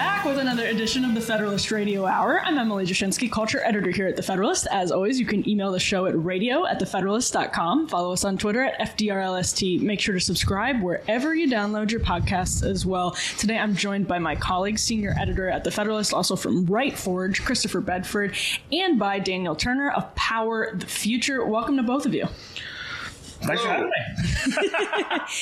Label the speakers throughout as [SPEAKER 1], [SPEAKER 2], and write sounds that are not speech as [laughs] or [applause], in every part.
[SPEAKER 1] Back with another edition of the Federalist Radio Hour. I'm Emily Jashinsky, culture editor here at The Federalist. As always, you can email the show at radio at thefederalist.com. Follow us on Twitter at FDRLST. Make sure to subscribe wherever you download your podcasts as well. Today, I'm joined by my colleague, senior editor at The Federalist, also from Right Forge, Christopher Bedford, and by Daniel Turner of Power the Future. Welcome to both of you.
[SPEAKER 2] Thanks for having me.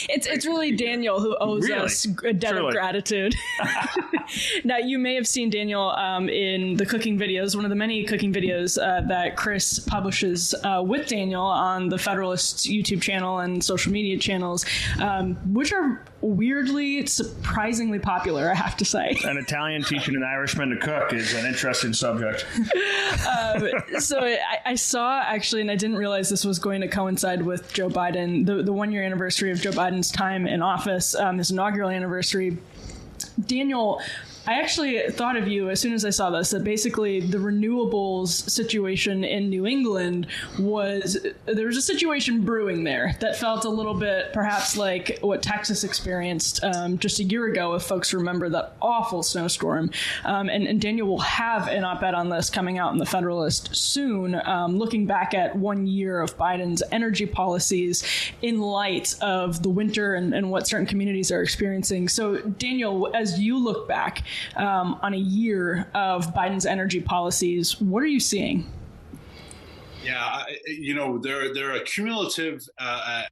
[SPEAKER 1] it's it's really Daniel who owes
[SPEAKER 2] Really?
[SPEAKER 1] us a debt
[SPEAKER 2] Truly.
[SPEAKER 1] of gratitude. [laughs] [laughs] now you may have seen Daniel um, in the cooking videos, one of the many cooking videos uh, that Chris publishes uh, with Daniel on the Federalist YouTube channel and social media channels, um, which are weirdly surprisingly popular. I have to say.
[SPEAKER 2] An Italian teaching an Irishman to cook is an interesting subject.
[SPEAKER 1] so I, I saw actually, and I didn't realize this was going to coincide with Joe Biden, the, the one year anniversary of Joe Biden's time in office, um, his inaugural anniversary. Daniel, I actually thought of you as soon as I saw this that basically the renewables situation in New England was there was a situation brewing there that felt a little bit perhaps like what Texas experienced um, just a year ago, if folks remember that awful snowstorm. Um, and, and Daniel will have an op ed on this coming out in the Federalist soon, um, looking back at one year of Biden's energy policies in light of the winter and, and what certain communities are experiencing. So, Daniel, as you look back um, on a year of Biden's energy policies, what are you seeing?
[SPEAKER 3] Yeah, you know, they're they're a cumulative. Uh, uh,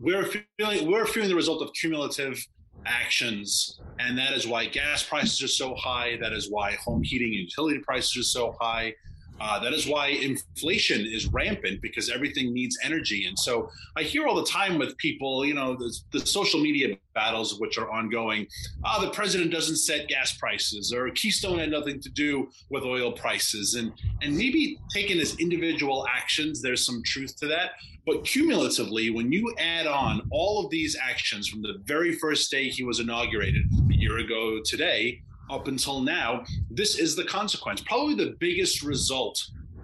[SPEAKER 3] we're feeling we're feeling the result of cumulative actions, and that is why gas prices are so high. That is why home heating and utility prices are so high. Uh, that is why inflation is rampant because everything needs energy. And so I hear all the time with people, you know, the, the social media battles which are ongoing. Ah, the president doesn't set gas prices, or Keystone had nothing to do with oil prices, and and maybe taken as individual actions, there's some truth to that. But cumulatively, when you add on all of these actions from the very first day he was inaugurated a year ago today up until now, this is the consequence. Probably the biggest result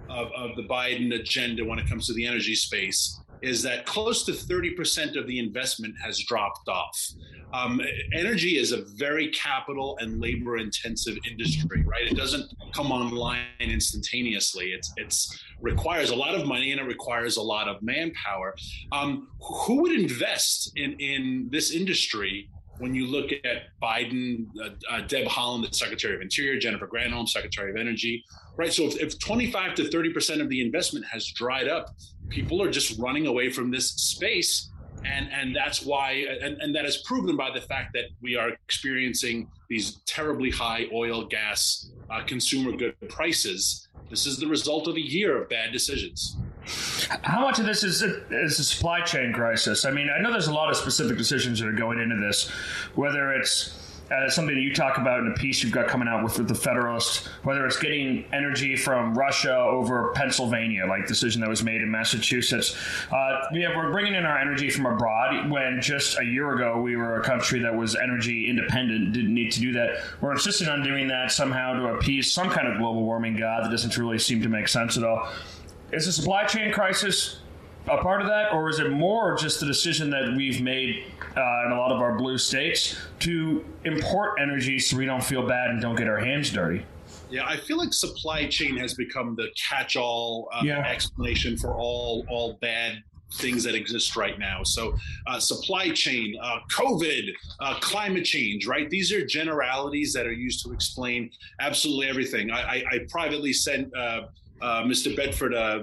[SPEAKER 3] of, of the Biden agenda when it comes to the energy space is that close to 30% of the investment has dropped off. Um, energy is a very capital and labor intensive industry, right? It doesn't come online instantaneously. It's it's requires a lot of money and it requires a lot of manpower. Um, who would invest in in this industry when you look at Biden, uh, uh, Deb Haaland, the Secretary of Interior, Jennifer Granholm, Secretary of Energy, right? So if, if 25 to 30 percent of the investment has dried up, people are just running away from this space. And, and that's why, and, and that is proven by the fact that we are experiencing these terribly high oil, gas, uh, consumer good prices. This is the result of a year of bad decisions.
[SPEAKER 2] How much of this is a, is a supply chain crisis? I mean, I know there's a lot of specific decisions that are going into this, whether it's uh, something that you talk about in a piece you've got coming out with, with the Federalist, whether it's getting energy from Russia over Pennsylvania, like decision that was made in Massachusetts. Uh, yeah, we're bringing in our energy from abroad when just a year ago we were a country that was energy independent, didn't need to do that. We're insisting on doing that somehow to appease some kind of global warming god that doesn't really seem to make sense at all. Is the supply chain crisis a part of that, or is it more just the decision that we've made uh, in a lot of our blue states to import energy so we don't feel bad and don't get our hands dirty?
[SPEAKER 3] Yeah, I feel like supply chain has become the catch-all uh,
[SPEAKER 2] Yeah.
[SPEAKER 3] explanation for all all bad things that exist right now. So, uh, supply chain, uh, COVID, uh, climate change, right? These are generalities that are used to explain absolutely everything. I, I, I privately sent. Uh, Mr. Bedford uh,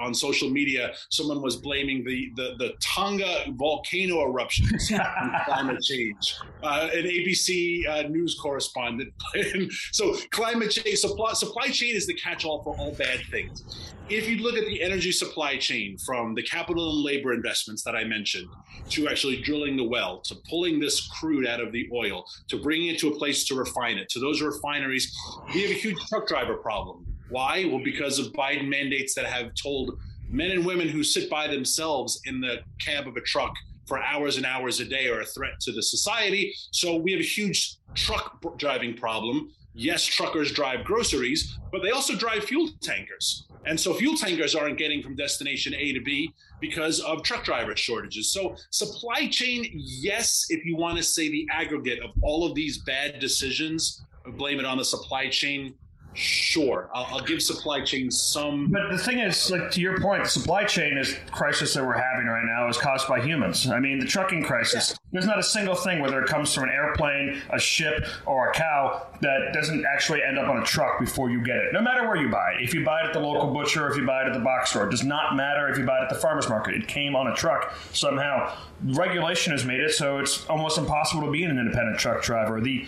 [SPEAKER 3] on social media, someone was blaming the the, the Tonga volcano eruptions on [laughs] climate change. Uh, an ABC uh, news correspondent. [laughs] so climate change, supply, supply chain is the catch-all for all bad things. If you look at the energy supply chain from the capital and labor investments that I mentioned to actually drilling the well, to pulling this crude out of the oil, to bringing it to a place to refine it, to those refineries, we have a huge truck driver problem. Why? Well, because of Biden mandates that have told men and women who sit by themselves in the cab of a truck for hours and hours a day are a threat to the society. So we have a huge truck driving problem. yes, truckers drive groceries, but they also drive fuel tankers. And so fuel tankers aren't getting from destination A to B because of truck driver shortages. So supply chain, yes, if you want to say the aggregate of all of these bad decisions, blame it on the supply chain Sure, I'll, I'll, give supply chain some.
[SPEAKER 2] But the thing is, like to your point, the supply chain is crisis that we're having right now is caused by humans. I mean, the trucking crisis. Yeah. There's not a single thing, whether it comes from an airplane, a ship, or a cow, that doesn't actually end up on a truck before you get it. No matter where you buy it, if you buy it at the local butcher, if you buy it at the box store, it does not matter if you buy it at the farmers market. It came on a truck somehow. Regulation has made it so it's almost impossible to be an independent truck driver. The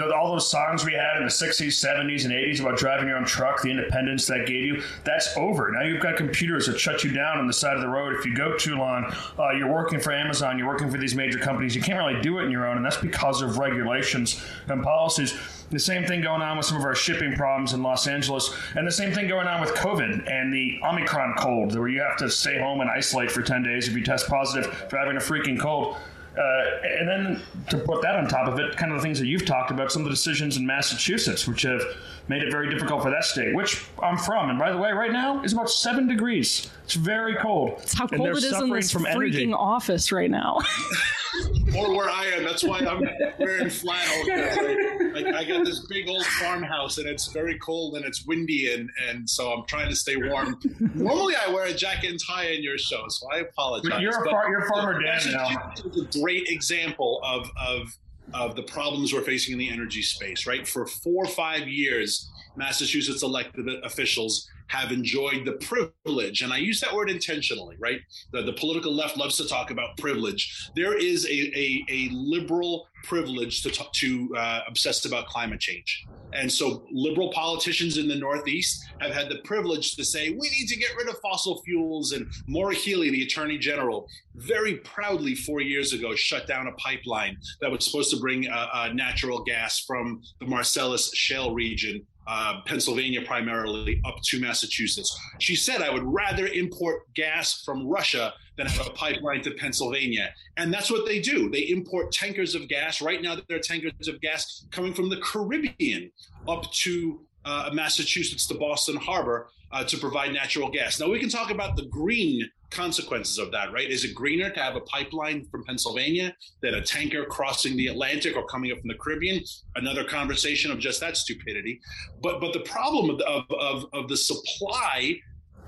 [SPEAKER 2] all those songs we had in the 60s, 70s, and 80s about driving your own truck, the independence that gave you, that's over. Now you've got computers that shut you down on the side of the road. If you go too long, uh, you're working for Amazon, you're working for these major companies. You can't really do it on your own, and that's because of regulations and policies. The same thing going on with some of our shipping problems in Los Angeles, and the same thing going on with COVID and the Omicron cold, where you have to stay home and isolate for 10 days if you test positive for having a freaking cold. Uh, and then to put that on top of it, kind of the things that you've talked about, some of the decisions in Massachusetts, which have made it very difficult for that state, which I'm from. And by the way, right now is about seven degrees. It's very cold.
[SPEAKER 1] It's how cold it is in this freaking energy. office right now. [laughs]
[SPEAKER 3] or where I am. That's why I'm wearing flannel. I, I, got this big old farmhouse, and it's very cold and it's windy, and and so I'm trying to stay warm. Normally, I wear a jacket and tie in your show, so I apologize.
[SPEAKER 2] You're a far, you're farmer Dan now.
[SPEAKER 3] a great example of of of the problems we're facing in the energy space. Right, for four or five years, Massachusetts elected officials have enjoyed the privilege, and I use that word intentionally, right? The, the political left loves to talk about privilege. There is a, a, a liberal privilege to, talk, to uh, obsess about climate change. And so liberal politicians in the Northeast have had the privilege to say, we need to get rid of fossil fuels. And Maura Healey, the attorney general, very proudly four years ago shut down a pipeline that was supposed to bring uh, uh, natural gas from the Marcellus shale region uh, Pennsylvania primarily up to Massachusetts. She said, I would rather import gas from Russia than have a pipeline to Pennsylvania. And that's what they do. They import tankers of gas. Right now, there are tankers of gas coming from the Caribbean up to uh, Massachusetts to Boston Harbor uh, to provide natural gas. Now, we can talk about the green consequences of that, right? Is it greener to have a pipeline from Pennsylvania than a tanker crossing the Atlantic or coming up from the Caribbean? Another conversation of just that stupidity. But but the problem of of, of the supply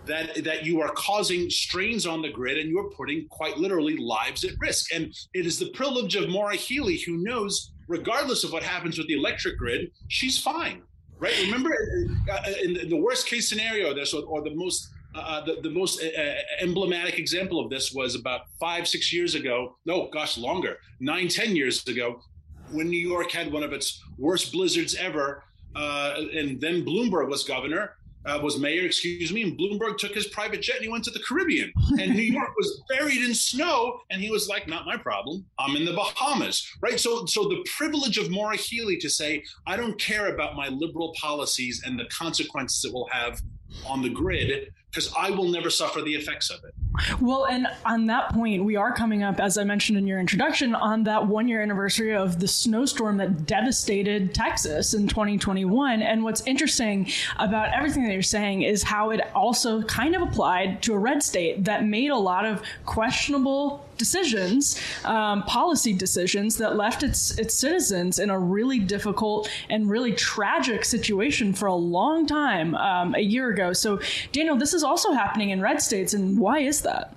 [SPEAKER 3] that that you are causing strains on the grid and you're putting quite literally lives at risk. And it is the privilege of Maura Healey who knows, regardless of what happens with the electric grid, she's fine. Right? Remember, uh, in the worst case scenario, this or, the most uh, the, the most uh, uh, emblematic example of this was about five, six years ago. No, gosh, longer, nine, ten years ago, when New York had one of its worst blizzards ever. Uh, and then Bloomberg was governor, uh, was mayor, excuse me, and Bloomberg took his private jet and he went to the Caribbean. [laughs] And New York was buried in snow, and he was like, "Not my problem. I'm in the Bahamas." Right. So, so the privilege of Maura Healey to say, "I don't care about my liberal policies and the consequences it will have on the grid because I will never suffer the effects of it.
[SPEAKER 1] Well, and on that point, we are coming up, as I mentioned in your introduction, on that one year anniversary of the snowstorm that devastated Texas in 2021. And what's interesting about everything that you're saying is how it also kind of applied to a red state that made a lot of questionable decisions, um, policy decisions that left its its citizens in a really difficult and really tragic situation for a long time um, a year ago. So, Daniel, this is also happening in red states, and why is that?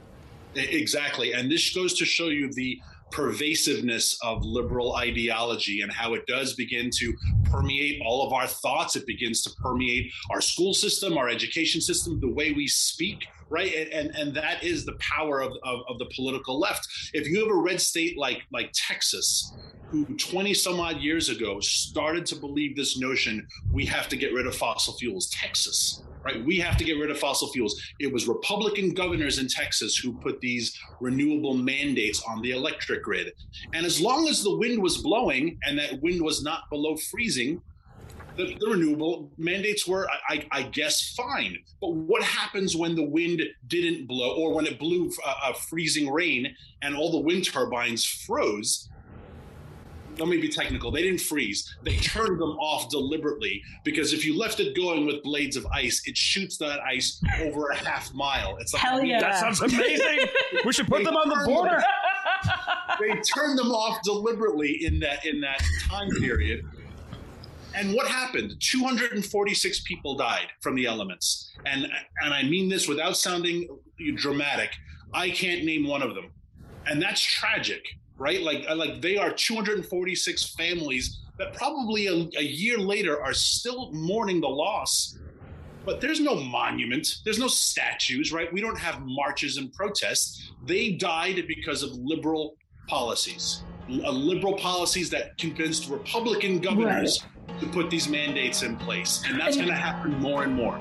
[SPEAKER 3] Exactly, and this goes to show you the pervasiveness of liberal ideology and how it does begin to permeate all of our thoughts. It begins to permeate our school system, our education system, the way we speak, right? And and, and that is the power of, of, of the political left. If you have a red state like like Texas, who 20 some odd years ago started to believe this notion we have to get rid of fossil fuels, Texas right? We have to get rid of fossil fuels. It was Republican governors in Texas who put these renewable mandates on the electric grid. And as long as the wind was blowing and that wind was not below freezing, the, the renewable mandates were, I, I, guess, fine. But what happens when the wind didn't blow or when it blew a, a freezing rain and all the wind turbines froze? Let me be technical. They didn't freeze. They [laughs] turned them off deliberately because if you left it going with blades of ice, it shoots that ice over a half mile. It's like
[SPEAKER 1] Hell yeah.
[SPEAKER 2] That sounds amazing. we should put them on the border.
[SPEAKER 3] they turned them off deliberately in that in that time period. And what happened? 246 people died from the elements. And and I mean this without sounding dramatic. I can't name one of them. And that's tragic, right? Like like they are 246 families that probably a, a year later are still mourning the loss. But there's no monument there's no statues right? We don't have marches and protests. They died because of liberal policies uh, liberal policies that convinced republican governors right. to put these mandates in place. And that's going to happen more and more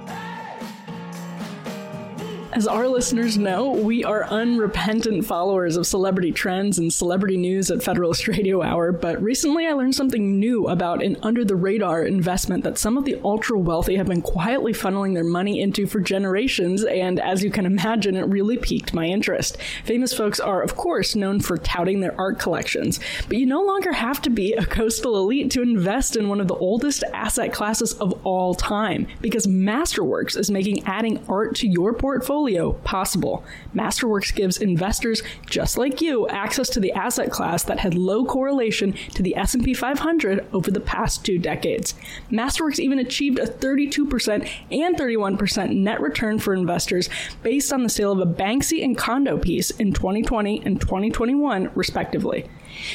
[SPEAKER 1] as our listeners know, we are unrepentant followers of celebrity trends and celebrity news at Federalist Radio Hour, but recently I learned something new about an under the radar investment that some of the ultra wealthy have been quietly funneling their money into for generations, and as you can imagine, it really piqued my interest. Famous folks are, of course, known for touting their art collections, but you no longer have to be a coastal elite to invest in one of the oldest asset classes of all time, because Masterworks is making adding art to your portfolio portfolio possible. Masterworks gives investors just like you access to the asset class that had low correlation to the S&P 500 over the past 2 decades. Masterworks even achieved a 32% and 31% net return for investors based on the sale of a Banksy and Condo piece in 2020 and 2021 respectively.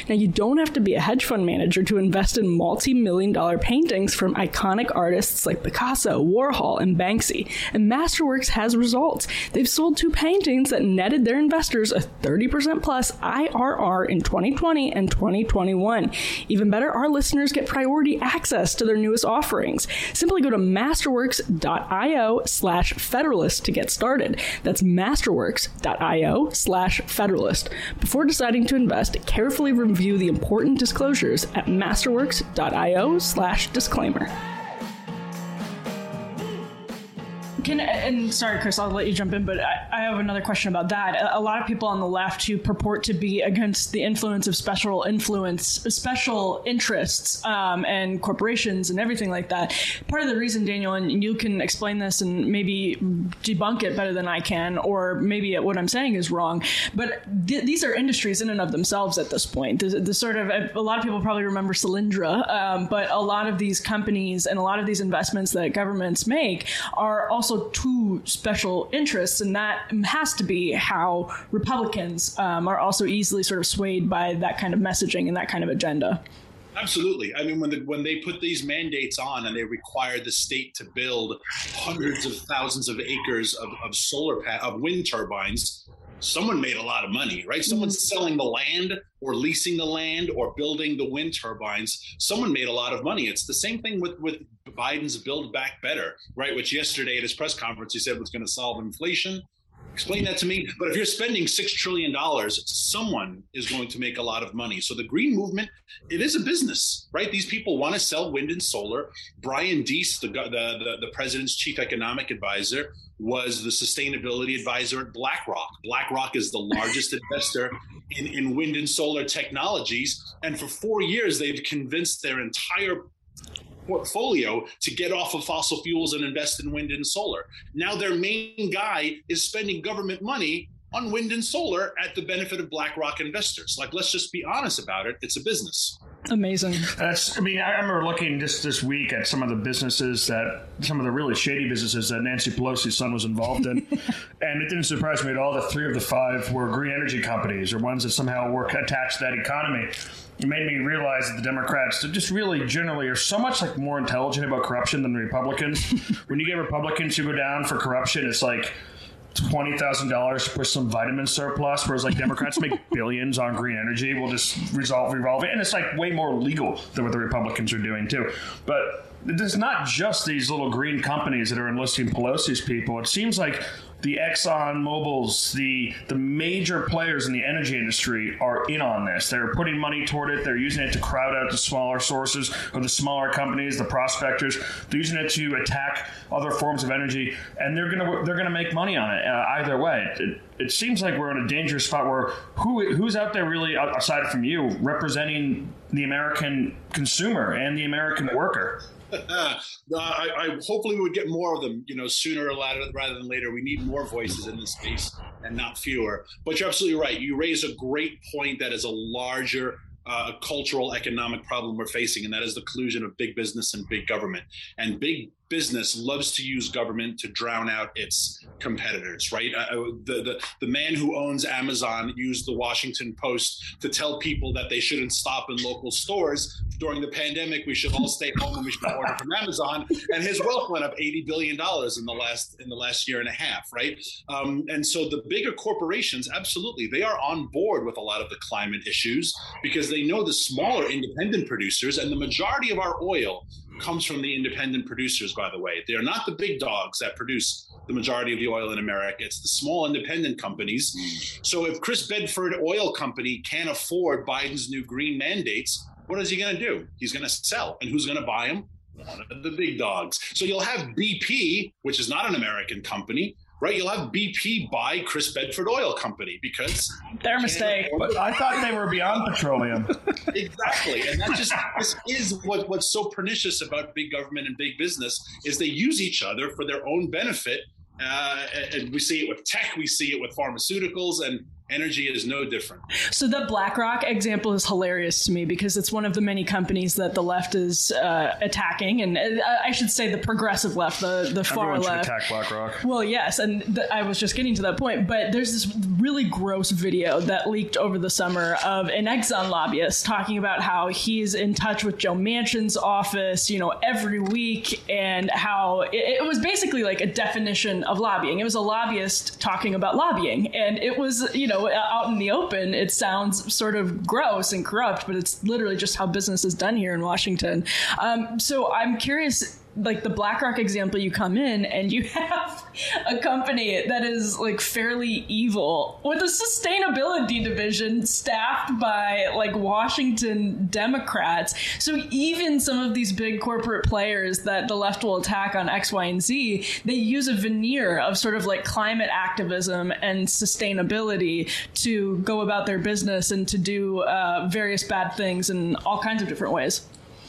[SPEAKER 1] Now, you don't have to be a hedge fund manager to invest in multi million dollar paintings from iconic artists like Picasso, Warhol, and Banksy. And Masterworks has results. They've sold two paintings that netted their investors a 30% plus IRR in 2020 and 2021. Even better, our listeners get priority access to their newest offerings. Simply go to masterworks.io slash federalist to get started. That's masterworks.io slash federalist. Before deciding to invest, carefully review the important disclosures at masterworks.io Can and sorry, Chris, I'll let you jump in, but I, I, have another question about that. A, lot of people on the left who purport to be against the influence of special influence, special interests, um, and corporations and everything like that. Part of the reason, Daniel, and you can explain this and maybe debunk it better than I can, or maybe what I'm saying is wrong. But th- these are industries in and of themselves at this point. The, the sort of a lot of people probably remember Solyndra, um, but a lot of these companies and a lot of these investments that governments make are also also two special interests, and that has to be how Republicans um, are also easily sort of swayed by that kind of messaging and that kind of agenda.
[SPEAKER 3] Absolutely. I mean, when the, when they put these mandates on and they require the state to build hundreds of thousands of acres of, of solar pa- of wind turbines, someone made a lot of money, right? Someone's mm-hmm. selling the land or leasing the land or building the wind turbines. Someone made a lot of money. It's the same thing with with Biden's Build Back Better, right? Which yesterday at his press conference he said was going to solve inflation. Explain that to me. But if you're spending six trillion dollars, someone is going to make a lot of money. So the green movement, it is a business, right? These people want to sell wind and solar. Brian Deese, the the, the, the president's chief economic advisor, was the sustainability advisor at BlackRock. BlackRock is the largest [laughs] investor in, in wind and solar technologies. And for four years, they've convinced their entire portfolio to get off of fossil fuels and invest in wind and solar. Now their main guy is spending government money on wind and solar at the benefit of BlackRock investors. Like, let's just be honest about it. It's a business.
[SPEAKER 1] Amazing.
[SPEAKER 2] That's. I mean, I remember looking just this week at some of the businesses that some of the really shady businesses that Nancy Pelosi's son was involved in, [laughs] and it didn't surprise me at all that three of the five were green energy companies or ones that somehow were attached to that economy it made me realize that the Democrats just really generally are so much like more intelligent about corruption than the Republicans. [laughs] when you get Republicans who go down for corruption, it's like twenty thousand dollars for some vitamin surplus, whereas like Democrats make [laughs] billions on green energy. We'll just resolve revolve it, and it's like way more legal than what the Republicans are doing too. But it's not just these little green companies that are enlisting Pelosi's people. It seems like the Exxon Mobil's, the the major players in the energy industry are in on this. They're putting money toward it. They're using it to crowd out the smaller sources or the smaller companies, the prospectors. They're using it to attack other forms of energy, and they're gonna they're gonna make money on it uh, either way. It, it seems like we're in a dangerous spot where who who's out there really aside from you representing the American consumer and the American worker.
[SPEAKER 3] I, I, hopefully we would get more of them, you know, sooner or later rather than later. We need more voices in this space and not fewer. But you're absolutely right. You raise a great point that is a larger uh, cultural economic problem we're facing, and that is the collusion of big business and big government. And big business loves to use government to drown out its competitors, right? Uh, the, the, the man who owns Amazon used the Washington Post to tell people that they shouldn't stop in local stores during the pandemic. We should all stay home and we should order from Amazon. And his wealth went up eighty billion dollars in the last in the last year and a half, right? Um, and so the bigger corporations, absolutely, they are on board with a lot of the climate issues because they know the smaller independent producers and the majority of our oil comes from the independent producers, by the way. They're not the big dogs that produce the majority of the oil in America. It's the small independent companies. So if Chris Bedford Oil Company can't afford Biden's new green mandates, what is he going to do? He's going to sell. And who's going to buy him? One of the big dogs. So you'll have BP, which is not an American company, right? You'll have BP buy Chris Bedford Oil Company because [laughs]
[SPEAKER 1] their mistake.
[SPEAKER 2] But I thought they were beyond petroleum. [laughs]
[SPEAKER 3] exactly, and that just this is what what's so pernicious about big government and big business is they use each other for their own benefit. Uh, and we see it with tech, we see it with pharmaceuticals, and energy is no different.
[SPEAKER 1] So the BlackRock example is hilarious to me because it's one of the many companies that the left is uh, attacking, and uh, I should say the progressive left, the the far
[SPEAKER 2] Everyone
[SPEAKER 1] left.
[SPEAKER 2] attack BlackRock.
[SPEAKER 1] Well, yes, and th- I was just getting to that point, but there's this really gross video that leaked over the summer of an Exxon lobbyist talking about how he's in touch with Joe Manchin's office, you know, every week, and how it, it was basically like a definition of lobbying. It was a lobbyist talking about lobbying, and it was, you know out in the open, it sounds sort of gross and corrupt, but it's literally just how business is done here in Washington. Um, so I'm curious like the BlackRock example, you come in and you [laughs] have a company that is like fairly evil with a sustainability division staffed by like Washington Democrats. So even some of these big corporate players that the left will attack on X, Y, and Z, they use a veneer of sort of like climate activism and sustainability to go about their business and to do uh, various bad things in all kinds of different ways.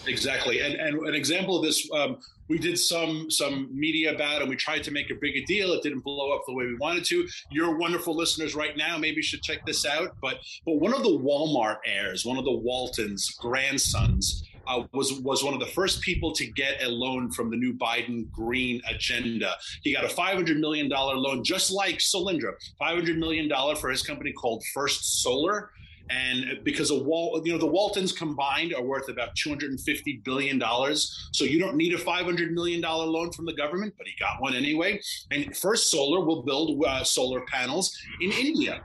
[SPEAKER 3] Exactly, and and an example of this, um, we did some some media about, and we tried to make a bigger deal. It didn't blow up the way we wanted to. Your wonderful listeners right now maybe should check this out. But but one of the Walmart heirs, one of the Waltons' grandsons. Uh, was was one of the first people to get a loan from the new Biden green agenda. He got a 500 million dollar loan, just like Solyndra, 500 million dollar for his company called First Solar and because a wall you know the waltons combined are worth about 250 billion dollars so you don't need a 500 million dollar loan from the government but he got one anyway and first solar will build uh, solar panels in india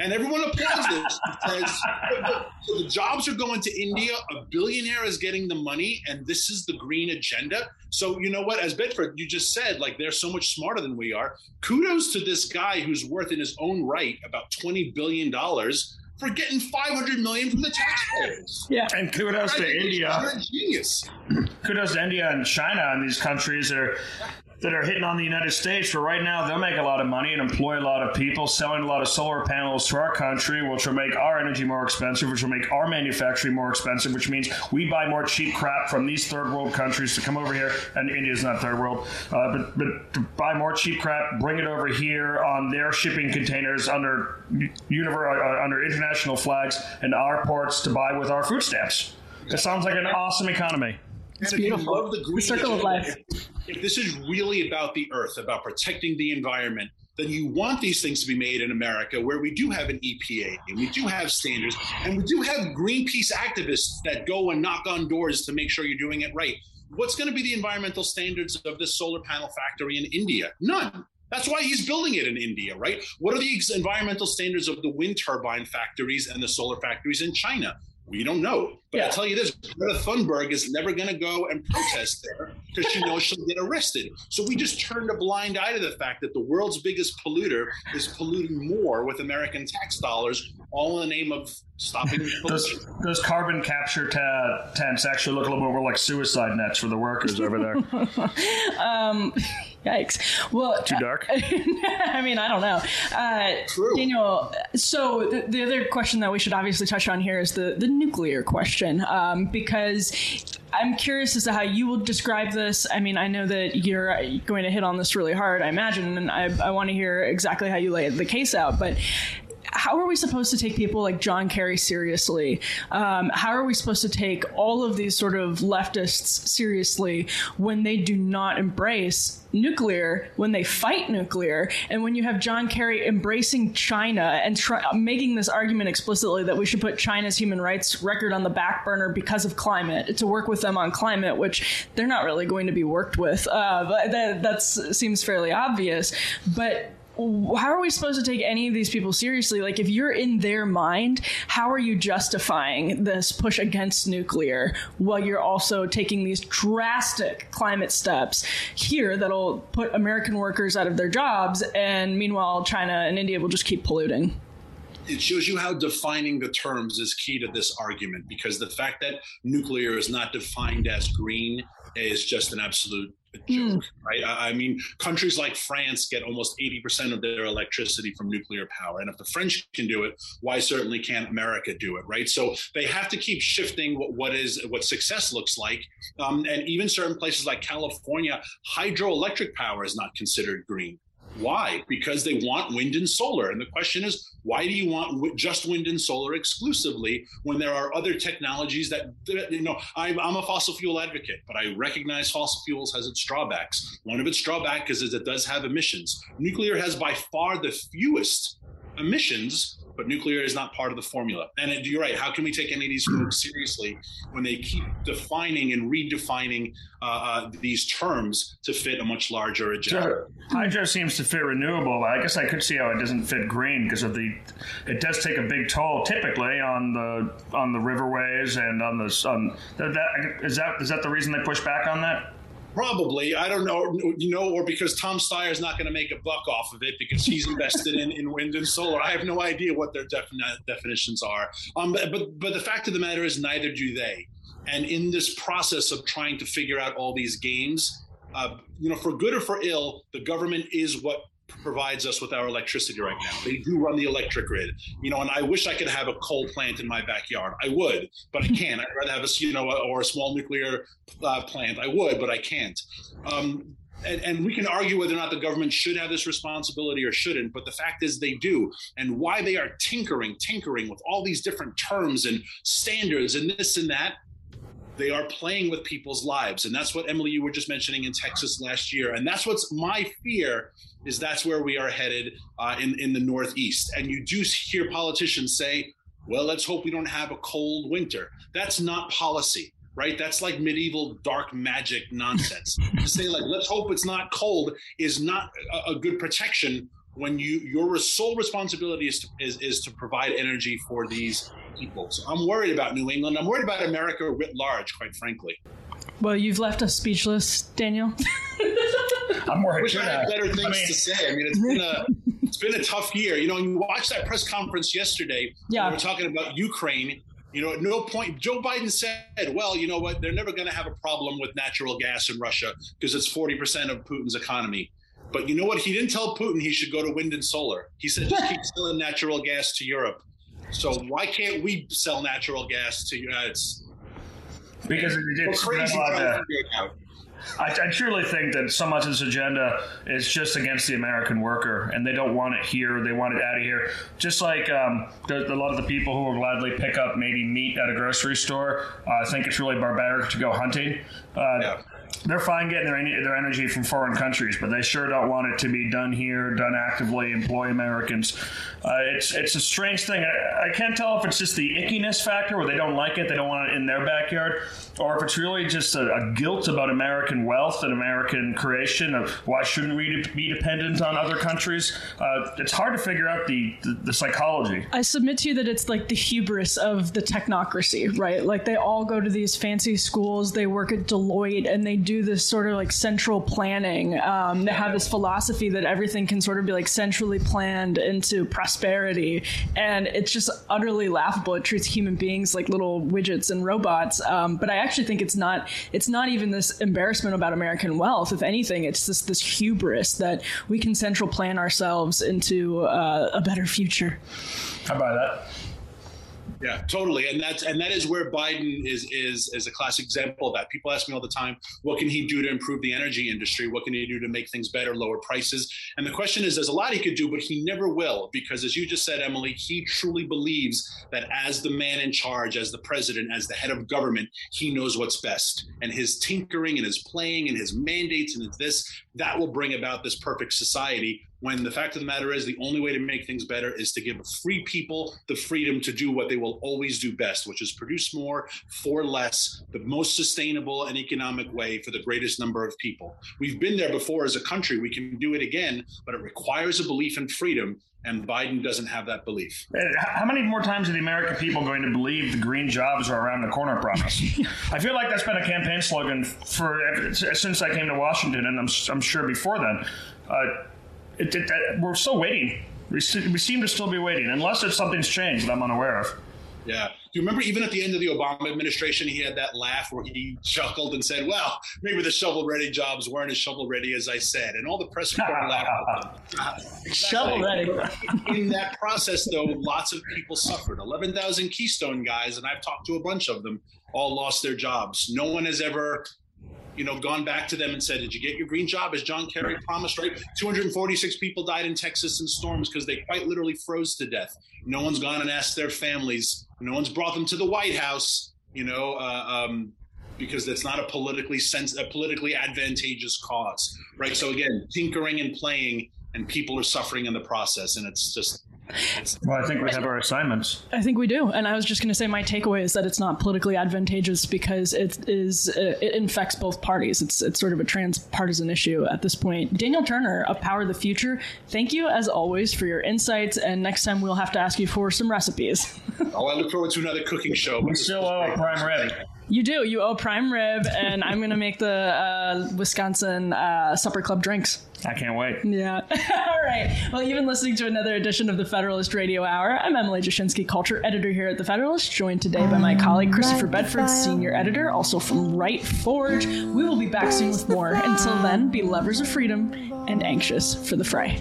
[SPEAKER 3] and everyone applauds this [laughs] because so the jobs are going to India. A billionaire is getting the money, and this is the green agenda. So you know what? As Bedford, you just said, like they're so much smarter than we are. Kudos to this guy who's worth in his own right about twenty billion dollars for getting 500 million from the taxpayers.
[SPEAKER 2] Yeah. And kudos to India.
[SPEAKER 3] Genius.
[SPEAKER 2] Kudos to India and China and these countries are that are hitting on the United States. For right now, they'll make a lot of money and employ a lot of people, selling a lot of solar panels to our country, which will make our energy more expensive, which will make our manufacturing more expensive, which means we buy more cheap crap from these third world countries to come over here. And India's not third world, uh, but, but to buy more cheap crap, bring it over here on their shipping containers under univer- uh, under international flags and our ports to buy with our food stamps. It sounds like an awesome economy.
[SPEAKER 1] It's beautiful. the, the circle of life.
[SPEAKER 3] If, this is really about the earth, about protecting the environment, then you want these things to be made in America where we do have an EPA and we do have standards and we do have Greenpeace activists that go and knock on doors to make sure you're doing it right. What's going to be the environmental standards of this solar panel factory in India? None. That's why he's building it in India, right? What are the environmental standards of the wind turbine factories and the solar factories in China? We don't know. But
[SPEAKER 1] Yeah.
[SPEAKER 3] I'll tell you this Greta Thunberg is never going to go and protest there because she knows she'll get arrested. So we just turned a blind eye to the fact that the world's biggest polluter is polluting more with American tax dollars, all in the name of stopping.
[SPEAKER 2] Those, those carbon capture ta- tents actually look a little bit more like suicide nets for the workers over there. [laughs]
[SPEAKER 1] Um, Yikes. Well,
[SPEAKER 2] Too dark? [laughs]
[SPEAKER 1] I mean, I don't know. Uh,
[SPEAKER 3] True.
[SPEAKER 1] Daniel, so the, the other question that we should obviously touch on here is the, the nuclear question, um, because I'm curious as to how you will describe this. I mean, I know that you're going to hit on this really hard, I imagine, and I, I want to hear exactly how you lay the case out, but how are we supposed to take people like John Kerry seriously? Um, how are we supposed to take all of these sort of leftists seriously when they do not embrace nuclear, when they fight nuclear, and when you have John Kerry embracing China and try- making this argument explicitly that we should put China's human rights record on the back burner because of climate, to work with them on climate, which they're not really going to be worked with. Uh, that that's, seems fairly obvious. But how are we supposed to take any of these people seriously? Like, if you're in their mind, how are you justifying this push against nuclear while you're also taking these drastic climate steps here that'll put American workers out of their jobs, and meanwhile, China and India will just keep polluting?
[SPEAKER 3] it shows you how defining the terms is key to this argument because the fact that nuclear is not defined as green is just an absolute joke, right? I I mean, countries like France get almost 80% of their electricity from nuclear power. And if the French can do it, why certainly can't America do it, right? So they have to keep shifting what, what is what success looks like. Um, and even certain places like California, hydroelectric power is not considered green. Why? Because they want wind and solar. And the question is, why do you want just wind and solar exclusively when there are other technologies that, that, you know, I'm, I'm a fossil fuel advocate, but I recognize fossil fuels has its drawbacks. One of its drawbacks is, is it does have emissions. Nuclear has by far the fewest emissions, but nuclear is not part of the formula. And you're right. How can we take any of these folks seriously when they keep defining and redefining uh, uh, these terms to fit a much larger agenda?
[SPEAKER 2] Sure. Hydro seems to fit renewable. but I guess I could see how it doesn't fit green because of the. It does take a big toll, typically on the on the riverways and on the on. That, that, is that is that the reason they push back on that?
[SPEAKER 3] Probably, I don't know, you know, or because Tom Steyer's not going to make a buck off of it because he's invested in, in wind and solar. I have no idea what their defini- definitions are. Um, but, but but the fact of the matter is, neither do they. And in this process of trying to figure out all these games, uh, you know, for good or for ill, the government is what provides us with our electricity right now. They do run the electric grid, you know, and I wish I could have a coal plant in my backyard. I would, but I can't. I'd rather have a, you know, or a small nuclear uh, plant. I would, but I can't. Um, and, and we can argue whether or not the government should have this responsibility or shouldn't, but the fact is they do. And why they are tinkering, tinkering with all these different terms and standards and this and that, they are playing with people's lives. And that's what emily you were just mentioning in texas last year. And that's what's my fear is that's where we are headed uh, in, in the northeast. And you do hear politicians say well let's hope we don't have a cold winter. That's not policy right? That's like medieval dark magic nonsense. [laughs] To say like let's hope it's not cold is not a, a good protection when you your sole responsibility is to, is, is to provide energy for these people. So I'm worried about New England. I'm worried about America writ large, quite frankly.
[SPEAKER 1] Well, you've left us speechless, Daniel. [laughs]
[SPEAKER 2] I'm
[SPEAKER 3] I
[SPEAKER 2] worried.
[SPEAKER 3] wish I had
[SPEAKER 2] too.
[SPEAKER 3] better things
[SPEAKER 2] I mean,
[SPEAKER 3] to say. I mean, it's been a it's been a tough year. You know, you watched that press conference yesterday.
[SPEAKER 1] Yeah.
[SPEAKER 3] we were talking about Ukraine. You know, at no point Joe Biden said, "Well, you know what? They're never going to have a problem with natural gas in Russia because it's forty percent of Putin's economy." But you know what? He didn't tell Putin he should go to wind and solar. He said just keep [laughs] selling natural gas to Europe. So why can't we sell natural gas to uh, it's
[SPEAKER 2] because it,
[SPEAKER 3] we're
[SPEAKER 2] it's
[SPEAKER 3] crazy
[SPEAKER 2] not,
[SPEAKER 3] trying
[SPEAKER 2] uh,
[SPEAKER 3] to figure it out.
[SPEAKER 2] I, I truly think that so much of this agenda is just against the American worker, and they don't want it here. They want it out of here. Just like um, the, a lot of the people who will gladly pick up maybe meat at a grocery store uh, think it's really barbaric to go hunting. Uh,
[SPEAKER 3] Yeah.
[SPEAKER 2] They're fine getting their, their energy from foreign countries, but they sure don't want it to be done here, done actively, employ Americans. Uh, it's it's a strange thing. I, I, can't tell if it's just the ickiness factor, where they don't like it, they don't want it in their backyard, or if it's really just a, a guilt about American wealth and American creation of why shouldn't we be dependent on other countries. Uh, it's hard to figure out the, the, the psychology.
[SPEAKER 1] I submit to you that it's like the hubris of the technocracy, right? Like they all go to these fancy schools, they work at Deloitte, and they do this sort of like central planning. Um, they have this philosophy that everything can sort of be like centrally planned into prosperity, and it's just utterly laughable. It treats human beings like little widgets and robots. Um, but I actually think it's not. It's not even this embarrassment about American wealth. If anything, it's this this hubris that we can central plan ourselves into uh, a better future.
[SPEAKER 2] How about that?
[SPEAKER 3] Yeah, totally, and that's and that is where Biden is is is a classic example of that. People ask me all the time, what can he do to improve the energy industry? What can he do to make things better, lower prices? And the question is, there's a lot he could do, but he never will, because as you just said, Emily, he truly believes that as the man in charge, as the president, as the head of government, he knows what's best, and his tinkering and his playing and his mandates and this that will bring about this perfect society when the fact of the matter is the only way to make things better is to give free people the freedom to do what they will always do best which is produce more for less the most sustainable and economic way for the greatest number of people we've been there before as a country we can do it again but it requires a belief in freedom and Biden doesn't have that belief.
[SPEAKER 2] How many more times are the American people going to believe the green jobs are around the corner promise? [laughs] I feel like that's been a campaign slogan for since I came to Washington, and I'm, I'm sure before then. Uh, it, it, we're still waiting. We, we seem to still be waiting, unless there's something's changed that I'm unaware of.
[SPEAKER 3] Yeah. Do you remember even at the end of the Obama administration, he had that laugh where he chuckled and said, Well, maybe the shovel ready jobs weren't as shovel ready as I said. And all the press reported laughed. [laughs]
[SPEAKER 1] Shovel ready.
[SPEAKER 3] In that process, though, lots of people suffered. 11,000 Keystone guys, and I've talked to a bunch of them, all lost their jobs. No one has ever you know, gone back to them and said, "Did you get your green job?" As John Kerry promised, right? 246 people died in Texas in storms because they quite literally froze to death. No one's gone and asked their families. No one's brought them to the White House. You know, uh, um, because that's not a politically sense, a politically advantageous cause, right? So again, tinkering and playing, and people are suffering in the process, and it's just
[SPEAKER 2] well, I think we have our assignments.
[SPEAKER 1] I think we do, and I was just going to say my takeaway is that it's not politically advantageous because it is uh, it infects both parties. It's it's sort of a transpartisan issue at this point. Daniel Turner of Power the Future, thank you as always for your insights, and next time we'll have to ask you for some recipes.
[SPEAKER 3] oh, I look forward to another cooking show.
[SPEAKER 2] We still owe a prime rib.
[SPEAKER 1] You do. You owe prime rib, and I'm going to make the uh, Wisconsin uh, Supper Club drinks.
[SPEAKER 2] I can't wait.
[SPEAKER 1] Yeah. [laughs] All right. Well, you've been listening to another edition of the Federalist Radio Hour. I'm Emily Jashinsky, culture editor here at the Federalist, joined today by my colleague Christopher Bedford, senior editor, also from Right Forge. We will be back soon with more. Until then, be lovers of freedom and anxious for the fray.